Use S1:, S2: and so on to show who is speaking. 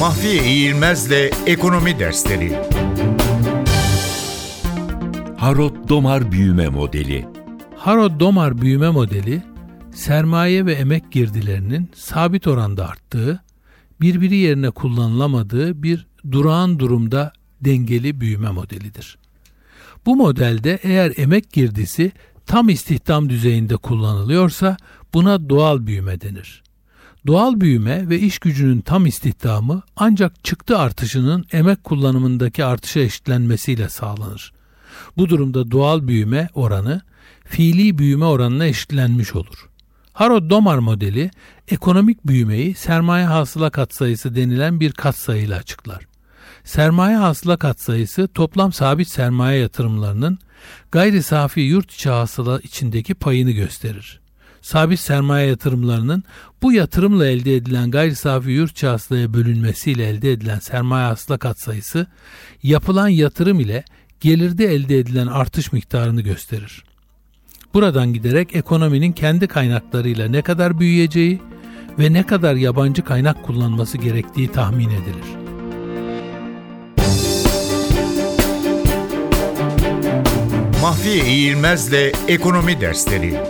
S1: Mahfiye İğilmez'le Ekonomi Dersleri
S2: Harot Domar Büyüme Modeli
S3: Harod Domar büyüme modeli sermaye ve emek girdilerinin sabit oranda arttığı, birbiri yerine kullanılamadığı bir durağan durumda dengeli büyüme modelidir. Bu modelde eğer emek girdisi tam istihdam düzeyinde kullanılıyorsa buna doğal büyüme denir. Doğal büyüme ve iş gücünün tam istihdamı ancak çıktı artışının emek kullanımındaki artışa eşitlenmesiyle sağlanır. Bu durumda doğal büyüme oranı fiili büyüme oranına eşitlenmiş olur. Harrod-Domar modeli ekonomik büyümeyi sermaye hasıla katsayısı denilen bir katsayıyla açıklar. Sermaye hasıla katsayısı toplam sabit sermaye yatırımlarının gayri safi yurt içi hasıla içindeki payını gösterir. Sabit sermaye yatırımlarının bu yatırımla elde edilen gayri safi yurt hasılaya bölünmesiyle elde edilen sermaye hasıla katsayısı yapılan yatırım ile gelirde elde edilen artış miktarını gösterir. Buradan giderek ekonominin kendi kaynaklarıyla ne kadar büyüyeceği ve ne kadar yabancı kaynak kullanması gerektiği tahmin edilir.
S1: Mahfiye İğilmez'le Ekonomi Dersleri